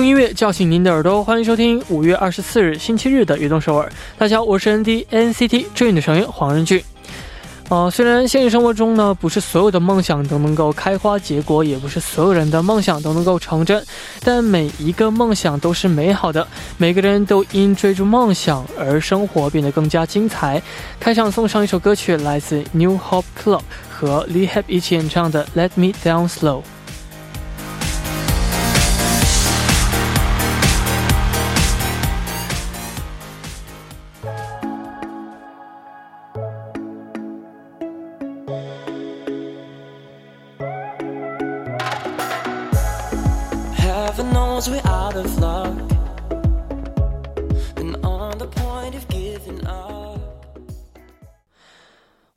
用音乐叫醒您的耳朵，欢迎收听五月二十四日星期日的《悦动首尔》。大家好，我是 ND NCT 追的成员黄仁俊。呃，虽然现实生活中呢，不是所有的梦想都能够开花结果，也不是所有人的梦想都能够成真，但每一个梦想都是美好的，每个人都因追逐梦想而生活变得更加精彩。开场送上一首歌曲，来自 New Hope Club 和 Lee Hep 一起演唱的《Let Me Down Slow》。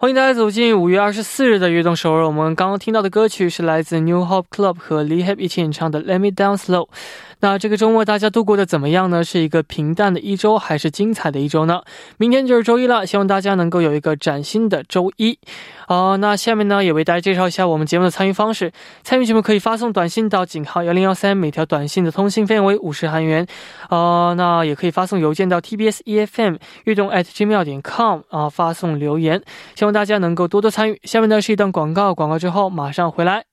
欢迎大家走进五月二十四日的悦动首尔。我们刚刚听到的歌曲是来自 New Hope Club 和 Lee Hip 一起演唱的《Let Me Down Slow》。那这个周末大家度过的怎么样呢？是一个平淡的一周，还是精彩的一周呢？明天就是周一了，希望大家能够有一个崭新的周一。啊、那下面呢也为大家介绍一下我们节目的参与方式。参与节目可以发送短信到井号幺零幺三，每条短信的通信费用为五十韩元。呃，那也可以发送邮件到 tbs efm 悦动 at gmail 点 com 啊、发送留言。希望大家能够多多参与。下面呢是一段广告，广告之后马上回来。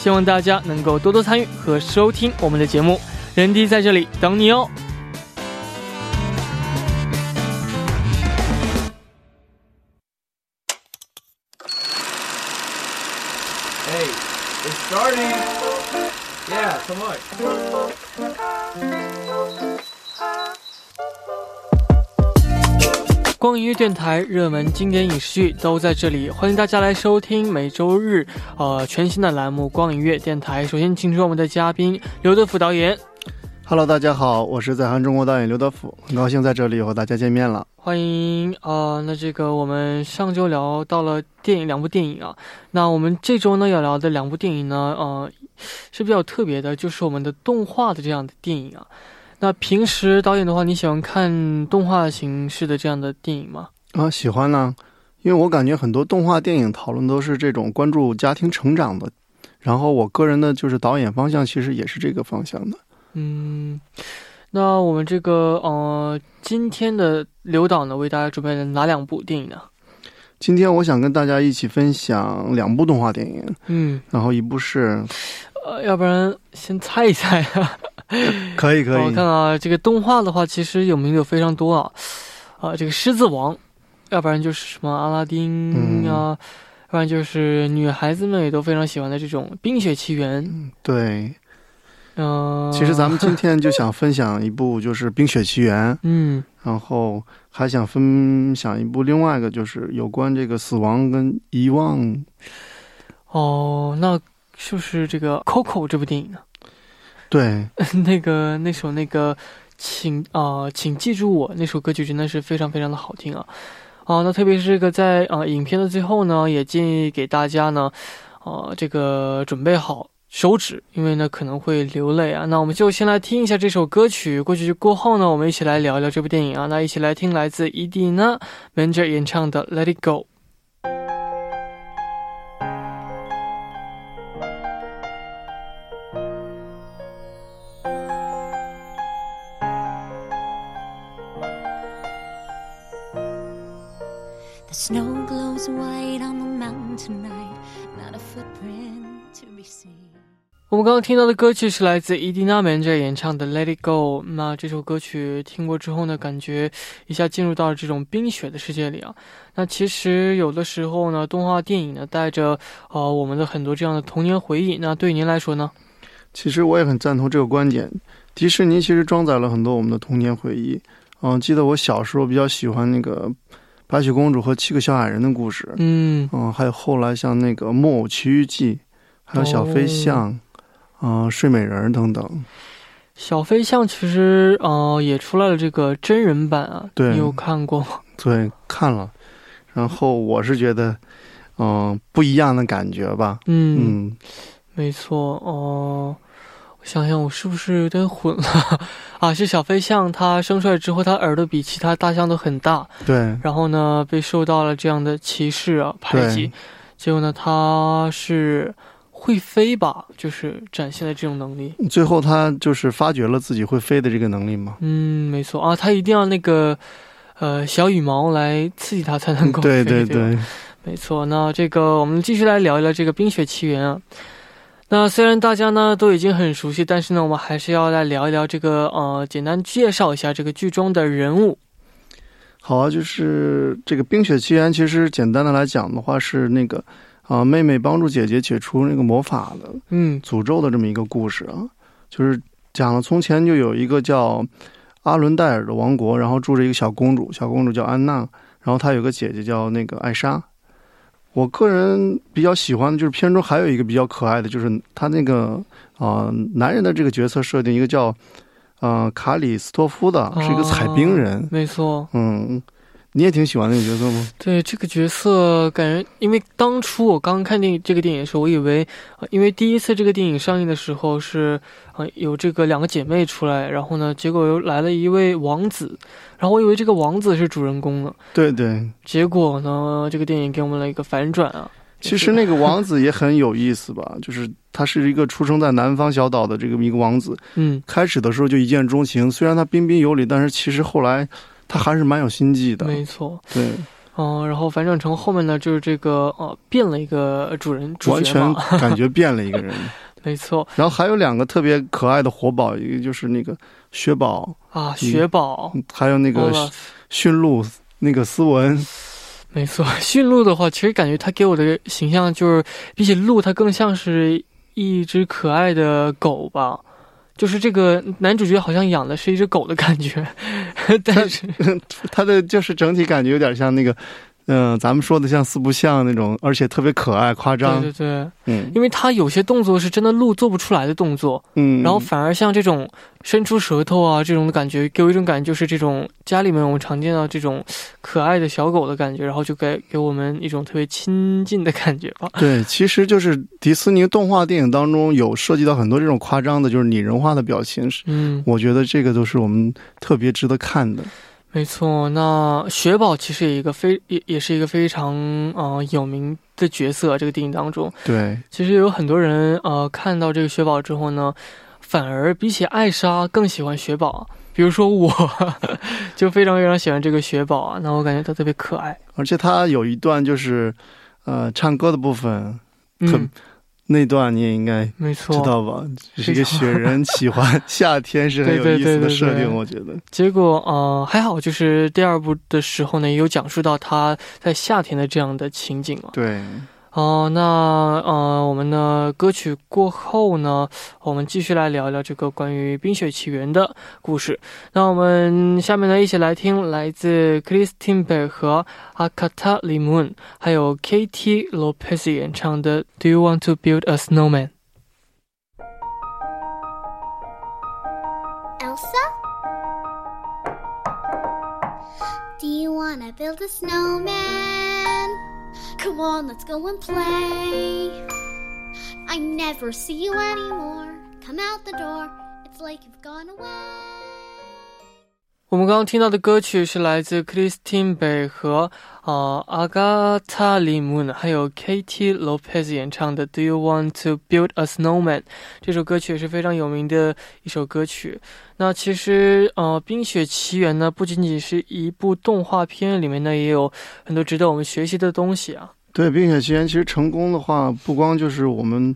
希望大家能够多多参与和收听我们的节目。人弟在这里等你哦。光音乐电台热门经典影视剧都在这里，欢迎大家来收听每周日呃全新的栏目《光影乐电台》。首先，请出我们的嘉宾刘德福导演，Hello，大家好，我是在韩中国导演刘德福，很高兴在这里和大家见面了。欢迎呃，那这个我们上周聊到了电影两部电影啊，那我们这周呢要聊的两部电影呢，呃是比较特别的，就是我们的动画的这样的电影啊。那平时导演的话，你喜欢看动画形式的这样的电影吗？啊，喜欢呢，因为我感觉很多动画电影讨论都是这种关注家庭成长的，然后我个人的就是导演方向其实也是这个方向的。嗯，那我们这个呃，今天的刘导呢，为大家准备了哪两部电影呢？今天我想跟大家一起分享两部动画电影，嗯，然后一部是呃，要不然先猜一猜啊。可 以可以。我看啊，这个动画的话，其实有名的有非常多啊，啊，这个《狮子王》，要不然就是什么阿拉丁嗯。啊，要不然就是女孩子们也都非常喜欢的这种《冰雪奇缘》。对，嗯、其实咱们今天就想分享一部就是《冰雪奇缘》，嗯。然后还想分享一部另外一个就是有关这个死亡跟遗忘。哦，那是不是这个《Coco》这部电影呢？对，那个那首那个请啊、请记住我那首歌曲真的是非常非常的好听啊啊、那特别是这个在啊、影片的最后呢，也建议给大家呢，呃，这个准备好手指，因为呢可能会流泪啊。那我们就先来听一下这首歌曲，过去过后呢，我们一起来聊一聊这部电影啊。那一起来听来自伊蒂娜·门杰演唱的《Let It Go》。Snow glows white on the mountain tonight, not a footprint to be seen. 我们刚刚听到的歌曲是来自伊蒂娜·门杰演唱的《Let It Go》。那这首歌曲听过之后呢，感觉一下进入到了这种冰雪的世界里啊。那其实有的时候呢，动画电影呢带着呃我们的很多这样的童年回忆。那对您来说呢？其实我也很赞同这个观点。迪士尼其实装载了很多我们的童年回忆。嗯，记得我小时候比较喜欢那个白雪公主和七个小矮人的故事。嗯嗯，还有后来像那个《木偶奇遇记》，还有小飞象，嗯、睡美人等等。小飞象其实呃也出来了这个真人版啊，对你有看过吗？对，看了，然后我是觉得，嗯、不一样的感觉吧。嗯，嗯，没错哦。我想想，我是不是有点混了啊？是小飞象，它生出来之后，它耳朵比其他大象都很大，对，然后呢，被受到了这样的歧视啊、排挤，结果呢，它是会飞吧，就是展现了这种能力。最后它就是发掘了自己会飞的这个能力吗。嗯，没错啊，它一定要那个呃小羽毛来刺激它才能够对对对，没错，那这个我们继续来聊一聊这个《冰雪奇缘》啊。那虽然大家呢都已经很熟悉，但是呢，我们还是要来聊一聊这个呃，简单介绍一下这个剧中的人物。好啊，就是这个《冰雪奇缘》，其实简单的来讲的话，是那个啊、妹妹帮助姐姐解除那个魔法的嗯诅咒的这么一个故事啊，就是讲了从前就有一个叫阿伦戴尔的王国，然后住着一个小公主，小公主叫安娜，然后她有个姐姐叫那个艾莎。我个人比较喜欢的就是片中还有一个比较可爱的，就是他那个啊、呃男人的这个角色设定，一个叫呃卡里斯托夫的，是一个采冰人。没错，嗯，你也挺喜欢那个角色吗？对这个角色，感觉因为当初我刚看电影这个电影的时候，我以为，呃因为第一次这个电影上映的时候是，呃，有这个两个姐妹出来，然后呢，结果又来了一位王子，然后我以为这个王子是主人公呢，对对，结果呢，这个电影给我们了一个反转啊。其实那个王子也很有意思吧，就是他是一个出生在南方小岛的这个一个王子，嗯，开始的时候就一见钟情，虽然他彬彬有礼，但是其实后来他还是蛮有心计的。没错，对，哦、然后反转成后面呢，就是这个呃变了一个主人主完全角，感觉变了一个人。没错然后还有两个特别可爱的活宝，一个就是那个雪宝，啊，雪宝，还有那个驯鹿那个斯文。没错，驯鹿的话，其实感觉它给我的形象就是，比起鹿，它更像是一只可爱的狗吧。就是这个男主角好像养的是一只狗的感觉，但是 他的就是整体感觉有点像那个，嗯、咱们说的像四不像那种，而且特别可爱夸张。对对对，嗯因为他有些动作是真的鹿做不出来的动作，嗯，然后反而像这种伸出舌头啊这种的感觉，给我一种感觉就是这种家里面我们常见到这种可爱的小狗的感觉，然后就给给我们一种特别亲近的感觉吧。对，其实就是迪士尼动画电影当中有涉及到很多这种夸张的，就是拟人化的表情，是嗯，我觉得这个都是我们特别值得看的。没错，那雪宝其实也一个非也也是一个非常呃有名的角色，这个电影当中，对，其实有很多人呃看到这个雪宝之后呢，反而比起艾莎更喜欢雪宝。比如说我，就非常非常喜欢这个雪宝啊，那我感觉它特别可爱。而且他有一段就是，呃，唱歌的部分，特嗯，那段你也应该没错。知道吧？是一个雪人喜欢 夏天是很有意思的设对对对对对定，我觉得。结果呃还好，就是第二部的时候呢，也有讲述到他在夏天的这样的情景嘛。对，哦、那呃，我们的歌曲过后呢，我们继续来聊一聊这个关于《冰雪奇缘》的故事。那我们下面呢，一起来听来自 Christine Bell 和 Akata Limun 还有 Katie Lopez 演唱的《Do You Want to Build a Snowman》。Elsa? Do you wanna build a snowman? Come on, let's go and play. I never see you anymore. Come out the door. It's like you've gone away. 我们刚刚听到的歌曲是来自 Christine 北和呃 Agatha Limun 还有 Katie Lopez 演唱的《Do You Want to Build a Snowman》这首歌曲也是非常有名的一首歌曲。那其实呃，《冰雪奇缘》呢不仅仅是一部动画片，里面呢也有很多值得我们学习的东西啊。对，《冰雪奇缘》其实成功的话，不光就是我们，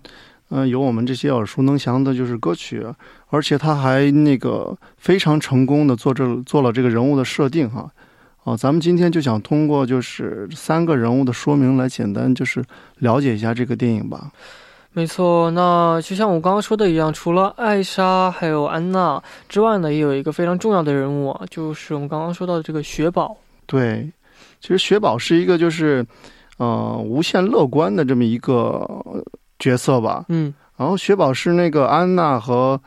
嗯、有我们这些耳熟能详的，就是歌曲，而且他还那个非常成功的做这做了这个人物的设定哈。哦，咱们今天就想通过就是三个人物的说明来简单就是了解一下这个电影吧。没错，那就像我刚刚说的一样，除了艾莎还有安娜之外呢，也有一个非常重要的人物啊，就是我们刚刚说到的这个雪宝。对，其实雪宝是一个就是，呃，无限乐观的这么一个角色吧。嗯然后雪宝是那个安娜和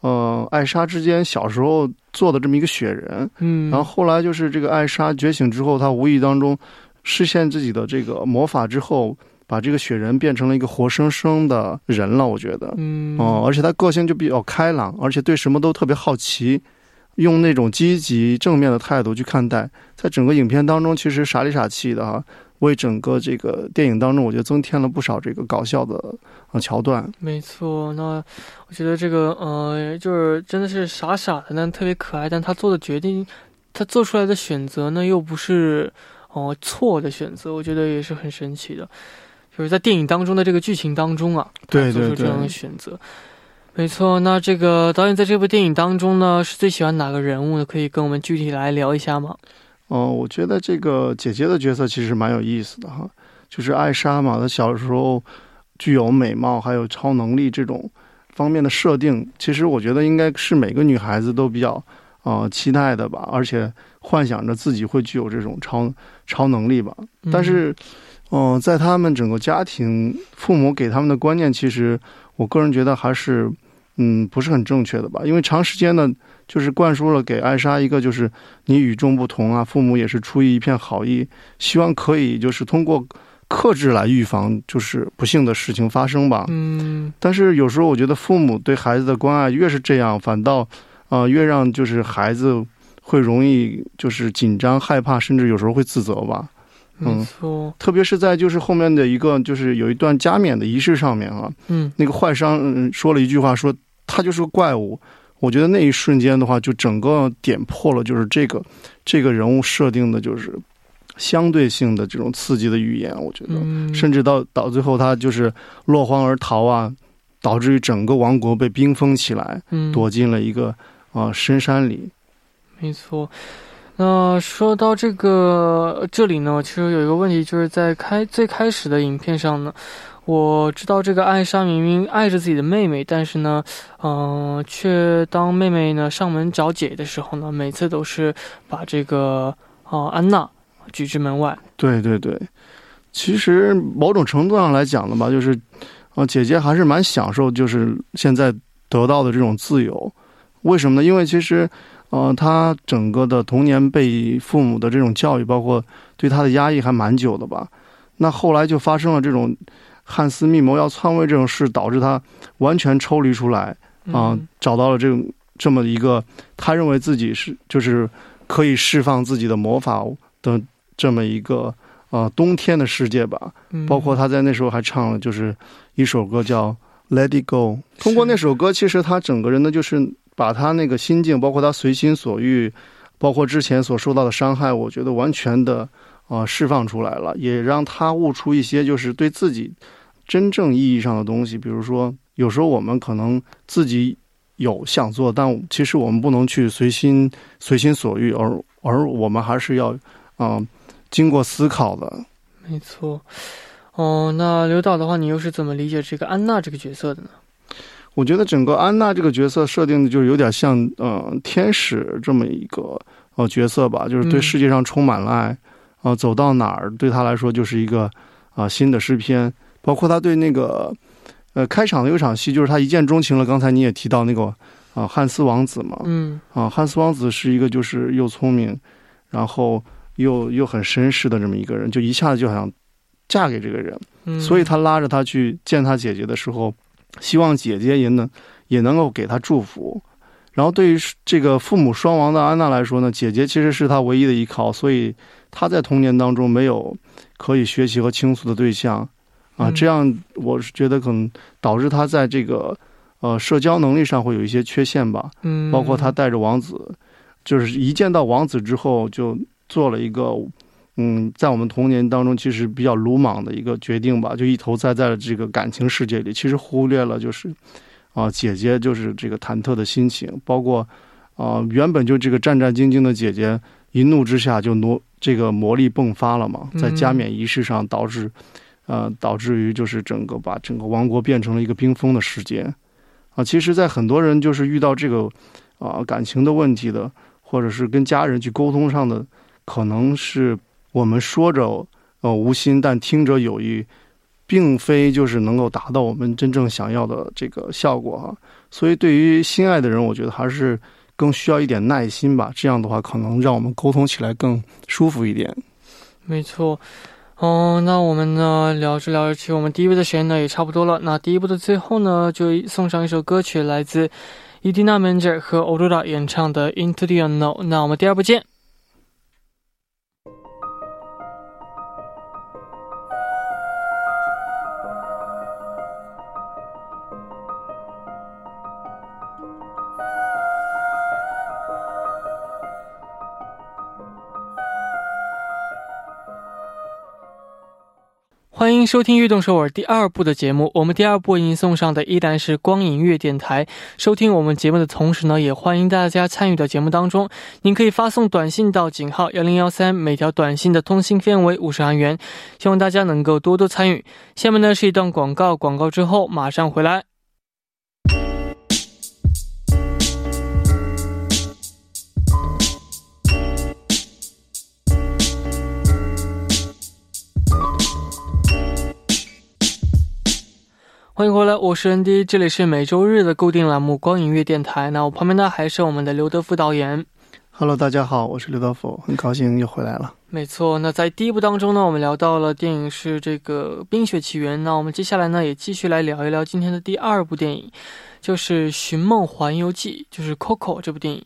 呃艾莎之间小时候做的这么一个雪人，嗯，然后后来就是这个艾莎觉醒之后，她无意当中实现自己的这个魔法之后，把这个雪人变成了一个活生生的人了。我觉得，嗯，哦、而且她个性就比较开朗，而且对什么都特别好奇，用那种积极正面的态度去看待。在整个影片当中，其实傻里傻气的哈，为整个这个电影当中，我觉得增添了不少这个搞笑的呃桥段。没错，那我觉得这个呃，就是真的是傻傻的，但特别可爱。但他做的决定，他做出来的选择呢，又不是哦、错的选择，我觉得也是很神奇的。就是在电影当中的这个剧情当中啊，对对做出这样的对，选择。没错，那这个导演在这部电影当中呢，是最喜欢哪个人物呢？可以跟我们具体来聊一下吗？哦、我觉得这个姐姐的角色其实蛮有意思的哈，就是艾莎嘛，她小时候具有美貌还有超能力这种方面的设定，其实我觉得应该是每个女孩子都比较呃期待的吧，而且幻想着自己会具有这种超超能力吧。但是，嗯、在他们整个家庭，父母给他们的观念，其实我个人觉得还是，嗯，不是很正确的吧。因为长时间的，就是灌输了给艾莎一个，就是你与众不同啊，父母也是出于一片好意，希望可以就是通过克制来预防，就是不幸的事情发生吧。嗯但是有时候我觉得父母对孩子的关爱越是这样，反倒，呃，越让就是孩子会容易就是紧张、害怕，甚至有时候会自责吧。没嗯错，特别是在就是后面的一个就是有一段加冕的仪式上面啊，嗯那个坏商嗯说了一句话，说他就是个怪物。我觉得那一瞬间的话，就整个点破了，就是这个这个人物设定的，就是相对性的这种刺激的语言。我觉得，嗯，甚至到到最后，他就是落荒而逃啊，导致于整个王国被冰封起来，嗯躲进了一个啊、呃深山里。没错。那说到这个这里呢，其实有一个问题，就是在开最开始的影片上呢，我知道这个艾莎明明爱着自己的妹妹，但是呢，嗯、却当妹妹呢上门找姐的时候呢，每次都是把这个啊、安娜拒之门外。对对对，其实某种程度上来讲的吧，就是，呃，姐姐还是蛮享受，就是现在得到的这种自由。为什么呢？因为其实，呃，她整个的童年被父母的这种教育，包括对她的压抑还蛮久的吧。那后来就发生了这种汉斯密谋要篡位这种事，导致他完全抽离出来，啊、嗯找到了这种这么一个他认为自己是就是可以释放自己的魔法的这么一个呃冬天的世界吧。嗯包括他在那时候还唱了就是一首歌叫《Let It Go》。通过那首歌，其实他整个人呢就是把他那个心境，包括他随心所欲，包括之前所受到的伤害，我觉得完全的呃释放出来了，也让他悟出一些就是对自己真正意义上的东西。比如说，有时候我们可能自己有想做，但其实我们不能去随心随心所欲，而而我们还是要啊、呃经过思考的。没错。哦，那刘导的话，你又是怎么理解这个安娜这个角色的呢？我觉得整个安娜这个角色设定的就是有点像呃天使这么一个呃角色吧，就是对嗯世界上充满了爱，啊、走到哪儿对他来说就是一个啊、新的诗篇，包括他对那个呃开场的有一场戏，就是他一见钟情了。刚才你也提到那个啊、汉斯王子嘛，嗯啊，汉斯王子是一个就是又聪明，然后又又很绅士的这么一个人，就一下子就想嫁给这个人。嗯，所以他拉着他去见他姐姐的时候，希望姐姐也能也能够给他祝福。然后对于这个父母双亡的安娜来说呢，姐姐其实是她唯一的依靠，所以她在童年当中没有可以学习和倾诉的对象啊，嗯这样我是觉得可能导致他在这个呃社交能力上会有一些缺陷吧。嗯，包括他带着王子，就是一见到王子之后就做了一个，嗯，在我们童年当中其实比较鲁莽的一个决定吧，就一头栽在了这个感情世界里，其实忽略了就是，啊、姐姐就是这个忐忑的心情，包括，啊、原本就这个战战兢兢的姐姐，一怒之下就挪这个魔力迸发了嘛，在加冕仪式上导致，呃，导致于就是整个把整个王国变成了一个冰封的世界。啊，其实，在很多人就是遇到这个啊感情的问题的，或者是跟家人去沟通上的，可能是我们说着呃无心，但听者有意，并非就是能够达到我们真正想要的这个效果哈。所以对于心爱的人，我觉得还是更需要一点耐心吧。这样的话，可能让我们沟通起来更舒服一点。没错。哦，那我们呢聊着聊着，其实我们第一部的时间呢也差不多了。那第一部的最后呢，就送上一首歌曲，来自伊蒂娜·门杰和欧多拉演唱的《Into the Unknown》。那我们第二部见。欢迎收听《悦动首尔》第二部的节目。我们第二部为您送上的依然是光影乐电台。收听我们节目的同时呢，也欢迎大家参与到节目当中。您可以发送短信到井号幺零幺三，每条短信的通信费用为五十韩元。希望大家能够多多参与。下面呢是一段广告，广告之后马上回来。欢迎回来，我是 ND，这里是每周日的固定栏目光影乐电台。那我旁边呢还是我们的刘德福导演。Hello，大家好，我是刘德福，很高兴又回来了。没错，那在第一部当中呢，我们聊到了电影是这个《冰雪奇缘》。那我们接下来呢，也继续来聊一聊今天的第二部电影，就是《寻梦环游记》，就是《Coco》这部电影。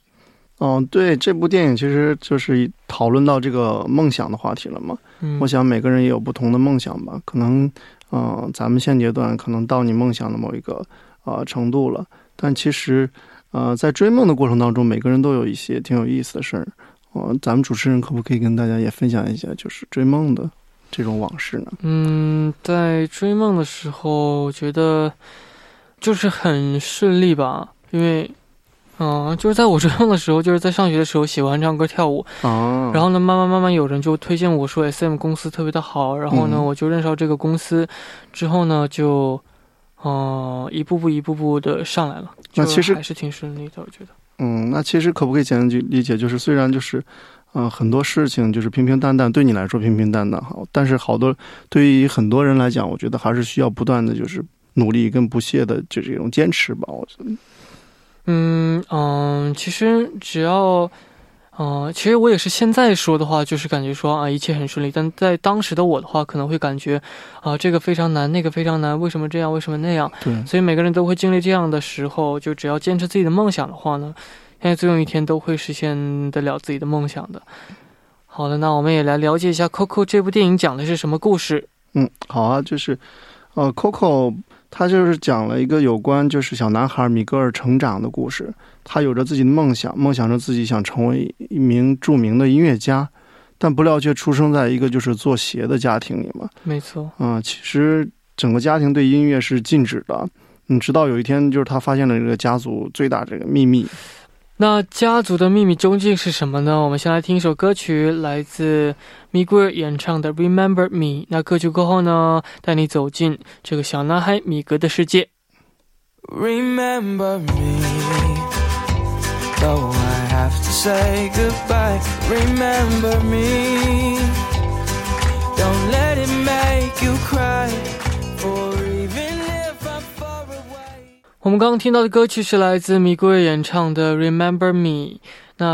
嗯，对，这部电影其实就是讨论到这个梦想的话题了嘛。嗯，我想每个人也有不同的梦想吧，可能，嗯、咱们现阶段可能到你梦想的某一个呃程度了，但其实，呃，在追梦的过程当中，每个人都有一些挺有意思的事儿。呃，咱们主持人可不可以跟大家也分享一下，就是追梦的这种往事呢？嗯，在追梦的时候，我觉得就是很顺利吧，因为，嗯、就是在我追梦的时候，就是在上学的时候喜欢唱歌跳舞，啊，然后呢，慢慢慢慢有人就推荐我说 S M 公司特别的好，然后呢，嗯我就认识到这个公司，之后呢，就，嗯、一步步一步步的上来了，那其实还是挺顺利的，我觉得。嗯，那其实可不可以简单去理解，就是虽然就是，嗯、很多事情就是平平淡淡，对你来说平平淡淡好，但是好多对于很多人来讲，我觉得还是需要不断的就是努力跟不懈的就这种坚持吧。我觉得，嗯嗯，其实只要，嗯、其实我也是现在说的话，就是感觉说啊，一切很顺利。但在当时的我的话，可能会感觉啊，这个非常难，那个非常难，为什么这样，为什么那样？对，所以每个人都会经历这样的时候，就只要坚持自己的梦想的话呢，现在总有一天都会实现得了自己的梦想的。好的，那我们也来了解一下《Coco》这部电影讲的是什么故事。嗯，好啊，就是，呃，Coco 他就是讲了一个有关就是小男孩米格尔成长的故事。他有着自己的梦想，梦想着自己想成为一名著名的音乐家，但不料却出生在一个就是做鞋的家庭里嘛。没错，啊、其实整个家庭对音乐是禁止的。嗯，直到有一天，就是他发现了这个家族最大这个秘密。那家族的秘密究竟是什么呢？我们先来听一首歌曲，来自米格尔演唱的《Remember Me》。那歌曲过后呢，带你走进这个小男孩米格的世界。Remember me, though I have to say goodbye. Remember me, don't let it make you cry. 我们刚刚听到的歌曲是来自米格尔演唱的《Remember Me》。那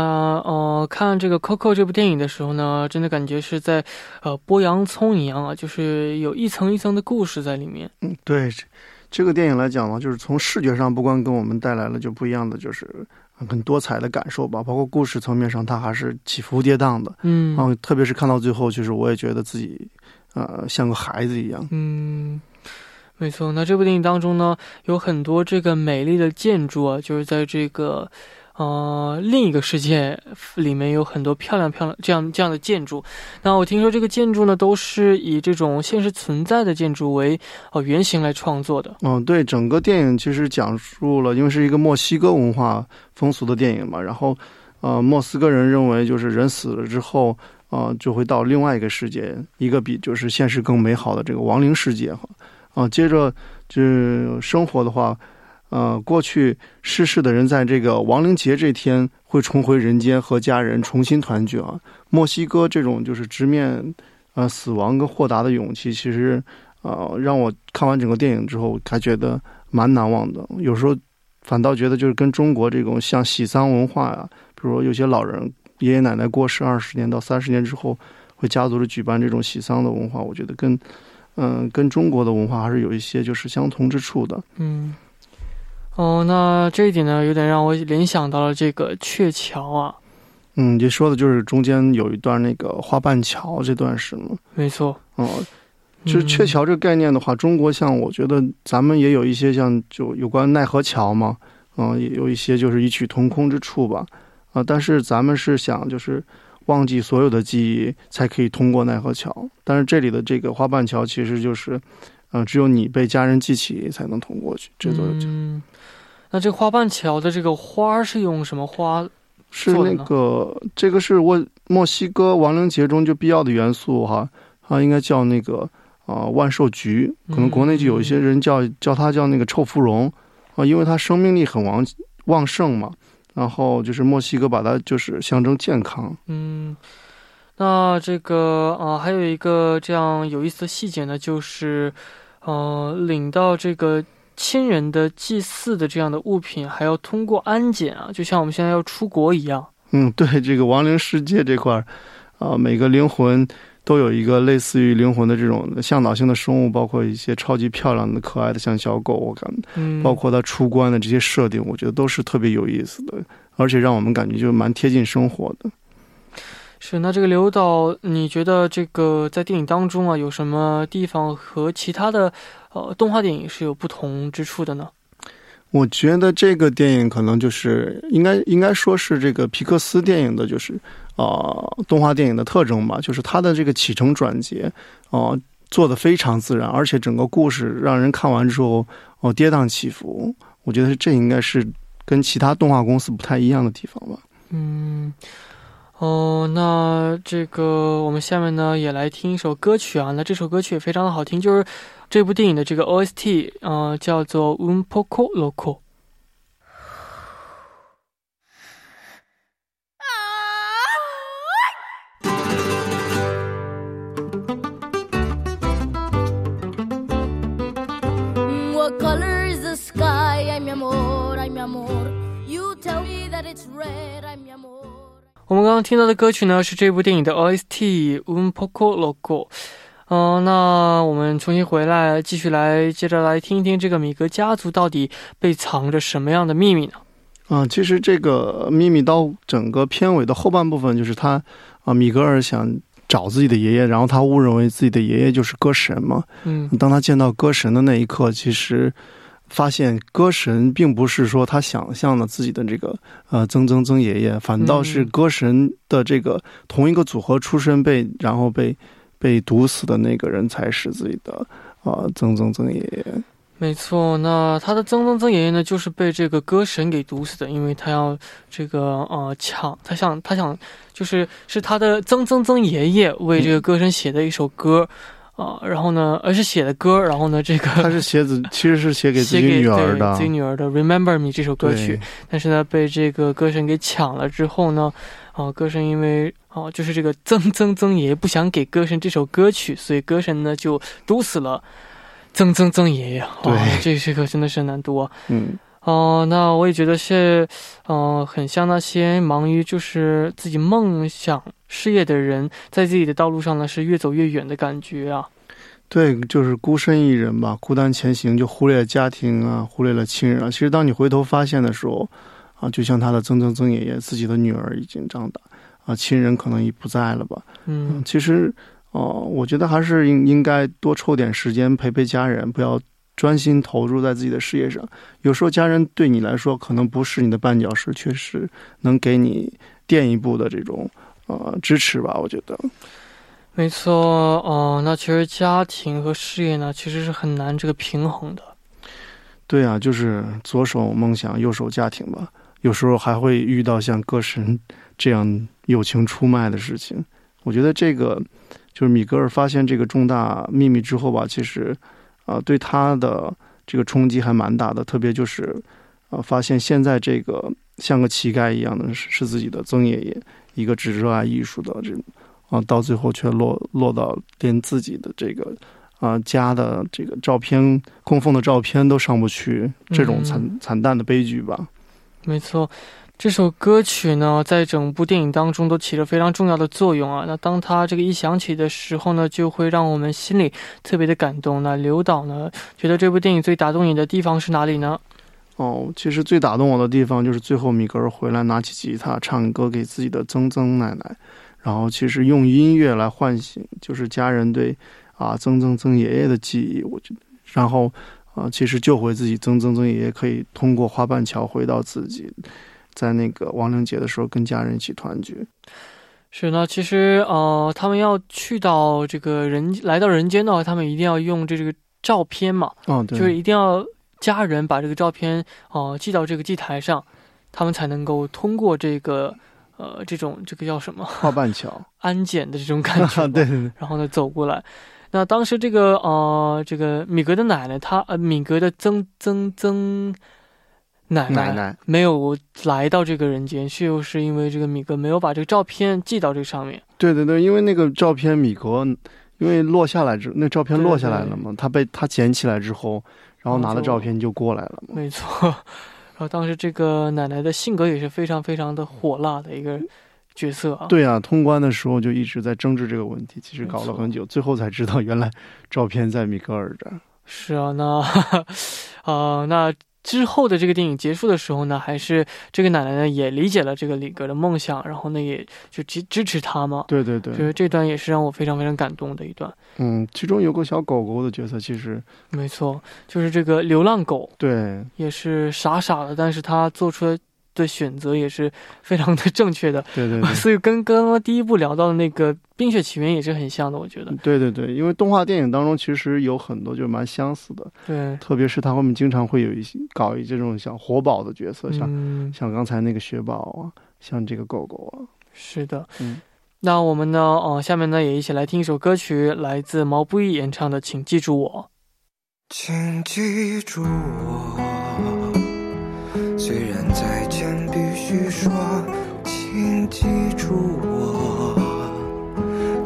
呃，看这个《Coco》这部电影的时候呢，真的感觉是在呃剥洋葱一样啊，就是有一层一层的故事在里面。嗯，对，这这个电影来讲呢，就是从视觉上不光给我们带来了就不一样的，就是很多彩的感受吧，包括故事层面上，它还是起伏跌宕的。嗯然后特别是看到最后，就是我也觉得自己，呃，像个孩子一样。嗯，没错。那这部电影当中呢，有很多这个美丽的建筑啊，就是在这个呃另一个世界里面有很多漂亮漂亮这样这样的建筑。那我听说这个建筑呢，都是以这种现实存在的建筑为呃原型来创作的。嗯，对，整个电影其实讲述了，因为是一个墨西哥文化风俗的电影嘛，然后，呃，墨西哥人认为就是人死了之后，呃，就会到另外一个世界，一个比就是现实更美好的这个亡灵世界哈，啊、接着就是生活的话，呃，过去逝世的人在这个亡灵节这天会重回人间和家人重新团聚啊。墨西哥这种就是直面呃死亡跟豁达的勇气，其实呃，让我看完整个电影之后，还觉得蛮难忘的。有时候反倒觉得就是跟中国这种像喜丧文化呀、比如说有些老人爷爷奶奶过世二十年到三十年之后，会家族的举办这种喜丧的文化，我觉得跟嗯、跟中国的文化还是有一些就是相同之处的。嗯，哦，那这一点呢，有点让我联想到了这个鹊桥啊。嗯，你说的就是中间有一段那个花瓣桥这段是吗？没错，哦、就是鹊桥这个概念的话，中国像我觉得咱们也有一些像就有关奈何桥嘛，嗯、也有一些就是异曲同工之处吧，啊、但是咱们是想就是忘记所有的记忆才可以通过奈何桥，但是这里的这个花瓣桥其实就是，嗯、只有你被家人记起才能通过去这座桥。嗯，那这花瓣桥的这个花是用什么花？是那做的呢？个，这个是我墨西哥亡灵节中就必要的元素哈，它应该叫那个啊、万寿菊，可能国内就有一些人叫叫它叫那个臭芙蓉。啊，因为它生命力很旺旺盛嘛，然后就是墨西哥把它就是象征健康，嗯，那这个啊、还有一个这样有意思的细节呢，就是呃，领到这个亲人的祭祀的这样的物品，还要通过安检啊，就像我们现在要出国一样。嗯，对这个亡灵世界这块儿啊，每个灵魂。都有一个类似于灵魂的这种向导性的生物，包括一些超级漂亮的、可爱的，像小狗，我感嗯，包括它出关的这些设定，我觉得都是特别有意思的，而且让我们感觉就蛮贴近生活的。是那这个刘导，你觉得这个在电影当中啊，有什么地方和其他的呃动画电影是有不同之处的呢？我觉得这个电影可能就是应该应该说是这个皮克斯电影的，就是呃动画电影的特征吧，就是它的这个起承转结，哦、做的非常自然，而且整个故事让人看完之后哦、跌宕起伏。我觉得这应该是跟其他动画公司不太一样的地方吧。嗯，哦，那这个我们下面呢也来听一首歌曲啊。那这首歌曲也非常的好听，就是这部电影的这个 OST，呃，叫做《Un poco loco》。我们刚刚听到的歌曲呢是这部电影的 OST《Un poco loco》。嗯、那我们重新回来，继续来接着来听一听这个米格家族到底被藏着什么样的秘密呢？啊、其实这个秘密到整个片尾的后半部分，就是他啊、米格尔想找自己的爷爷，然后他误认为自己的爷爷就是歌神嘛。嗯当他见到歌神的那一刻，其实发现歌神并不是说他想象的自己的这个呃曾曾曾爷爷，反倒是嗯歌神的这个同一个组合出身被然后被被毒死的那个人才是自己的啊、呃曾曾曾爷爷。没错，那他的曾曾曾爷爷呢，就是被这个歌神给毒死的，因为他要这个呃抢，他想他想就是是他的曾曾曾爷爷为这个歌神写的一首歌啊、然后呢，而是写的歌，然后呢，这个他是写子，其实是写给自己女儿的对自己女儿的《Remember Me》这首歌曲，但是呢，被这个歌神给抢了之后呢，啊、歌神因为啊、就是这个曾曾曾爷爷不想给歌神这首歌曲，所以歌神呢就毒死了曾曾曾爷爷。对哇这这个真的是难读啊。嗯。哦、那我也觉得是，呃，很像那些忙于就是自己梦想事业的人，在自己的道路上呢是越走越远的感觉啊。对，就是孤身一人吧，孤单前行，就忽略了家庭啊，忽略了亲人啊。其实当你回头发现的时候，啊，就像他的曾曾曾爷爷，自己的女儿已经长大，啊，亲人可能已不在了吧。嗯其实，哦、我觉得还是应应该多抽点时间陪陪家人，不要专心投入在自己的事业上。有时候家人对你来说可能不是你的绊脚石，确实能给你垫一步的这种呃支持吧。我觉得，没错，哦、那其实家庭和事业呢，其实是很难这个平衡的。对啊，就是左手梦想，右手家庭吧。有时候还会遇到像歌神这样友情出卖的事情。我觉得这个就是米格尔发现这个重大秘密之后吧，其实啊、呃对他的这个冲击还蛮大的。特别就是啊、呃发现现在这个像个乞丐一样的是是自己的曾爷爷，一个只热爱艺术的这种啊、到最后却落落到连自己的这个啊、家的这个照片供奉的照片都上不去，这种惨、嗯惨淡的悲剧吧。没错，这首歌曲呢，在整部电影当中都起着非常重要的作用啊。那当它这个一响起的时候呢，就会让我们心里特别的感动。那刘导呢，觉得这部电影最打动你的地方是哪里呢？哦，其实最打动我的地方就是最后米格尔回来拿起吉他唱歌给自己的曾曾奶奶，然后其实用音乐来唤醒就是家人对啊曾曾曾爷爷的记忆，我觉得，然后啊其实救回自己曾曾曾爷爷可以通过花瓣桥回到自己在那个亡灵节的时候跟家人一起团聚。是呢，其实呃，他们要去到这个人来到人间的话，他们一定要用这这个照片嘛，哦，对，就是一定要家人把这个照片哦、呃寄到这个祭台上，他们才能够通过这个呃这种这个叫什么花瓣桥，安检的这种感觉，对对对，然后呢走过来。那当时这个呃这个米格的奶奶，她呃米格的曾曾曾奶奶奶没有来到这个人间，却又是因为这个米格没有把这个照片寄到这上面。对对对，因为那个照片米格，因为落下来之那照片落下来了嘛，他被他捡起来之后，然后拿了照片就过来了嘛。没错，然后当时这个奶奶的性格也是非常非常的火辣的一个角色啊。对啊，通关的时候就一直在争执这个问题，其实搞了很久，最后才知道原来照片在米格尔这儿。是啊，那呃，那之后的这个电影结束的时候呢，还是这个奶奶呢也理解了这个李格的梦想，然后呢也就支支持他嘛。对对对，就是这段也是让我非常非常感动的一段。嗯，其中有个小狗狗的角色，其实没错，就是这个流浪狗对也是傻傻的，但是他做出的选择也是非常的正确的，对对对。所以跟刚刚第一部聊到的那个《冰雪奇缘》也是很像的，我觉得。对对对，因为动画电影当中其实有很多就蛮相似的，对，特别是他后面经常会有一些搞一这种像活宝的角色，像、嗯，像刚才那个雪宝啊，像这个狗狗啊，是的。嗯，那我们呢，呃，下面呢也一起来听一首歌曲，来自毛不易演唱的《请记住我》。请记住我，虽然再见必须说，请记住我，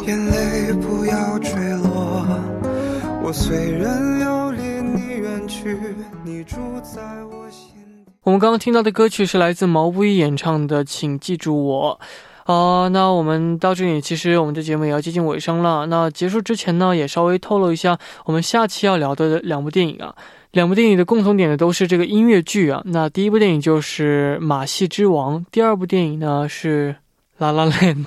眼泪不要坠落。我虽然要离你远去，你住在我心底。我们刚刚听到的歌曲是来自毛不易演唱的《请记住我》。啊、那我们到这里，其实我们的节目也要接近尾声了。那结束之前呢，也稍微透露一下，我们下期要聊的两部电影啊，两部电影的共同点呢都是这个音乐剧啊。那第一部电影就是《马戏之王》，第二部电影呢是《La La Land》。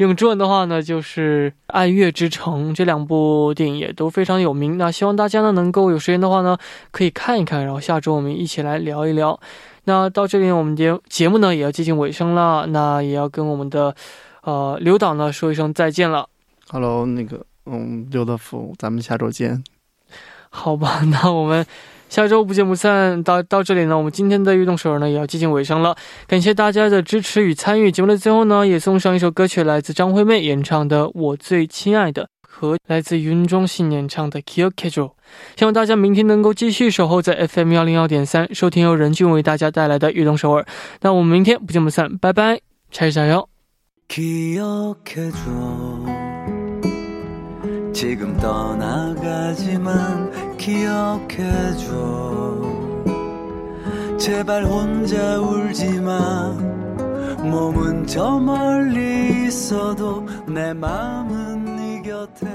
用中文的话呢，就是《爱乐之城》这两部电影也都非常有名。那希望大家呢能够有时间的话呢，可以看一看，然后下周我们一起来聊一聊。那到这里，我们节节目呢也要接近尾声了，那也要跟我们的呃刘导呢说一声再见了。Hello，那个嗯，刘德福，咱们下周见。好吧，那我们下周不见不散。到到这里呢，我们今天的运动手儿呢也要接近尾声了。感谢大家的支持与参与。节目的最后呢，也送上一首歌曲，来自张惠妹演唱的《我最亲爱的》，和来自윤종신演唱的《k i o k e j o 希望大家明天能够继续守候在 FM 幺零幺点三，收听由任俊为大家带来的运动首尔。那我们明天不见不散，拜拜，차이加油！ 기억해줘 지금 떠나가지만 기억해줘. 제발 혼자 울지마. 몸은 저 멀리 있어도 내 마음은 네 곁에